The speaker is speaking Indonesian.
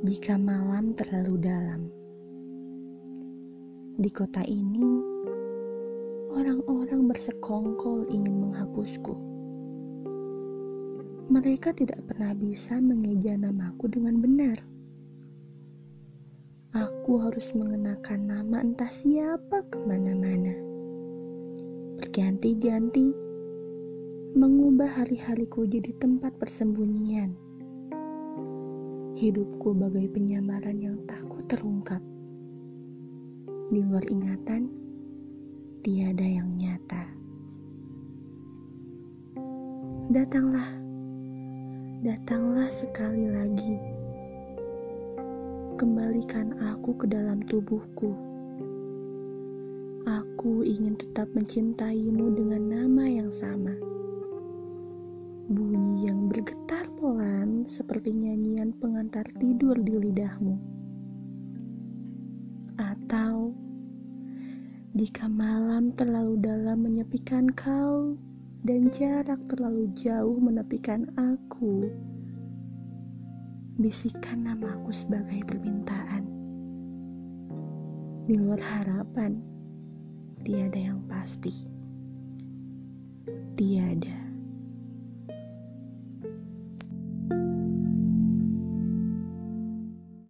Jika malam terlalu dalam, di kota ini orang-orang bersekongkol ingin menghapusku. Mereka tidak pernah bisa mengeja namaku dengan benar. Aku harus mengenakan nama entah siapa ke mana-mana. Berganti-ganti, mengubah hari-hariku jadi tempat persembunyian. Hidupku bagai penyamaran yang takut terungkap. Di luar ingatan, tiada yang nyata. Datanglah Datanglah sekali lagi. Kembalikan aku ke dalam tubuhku. Aku ingin tetap mencintaimu dengan nama yang sama. Seperti nyanyian pengantar tidur di lidahmu. Atau jika malam terlalu dalam menyepikan kau, dan jarak terlalu jauh menepikan aku. Bisikan namaku sebagai permintaan. Di luar harapan, tiada yang pasti. Tiada.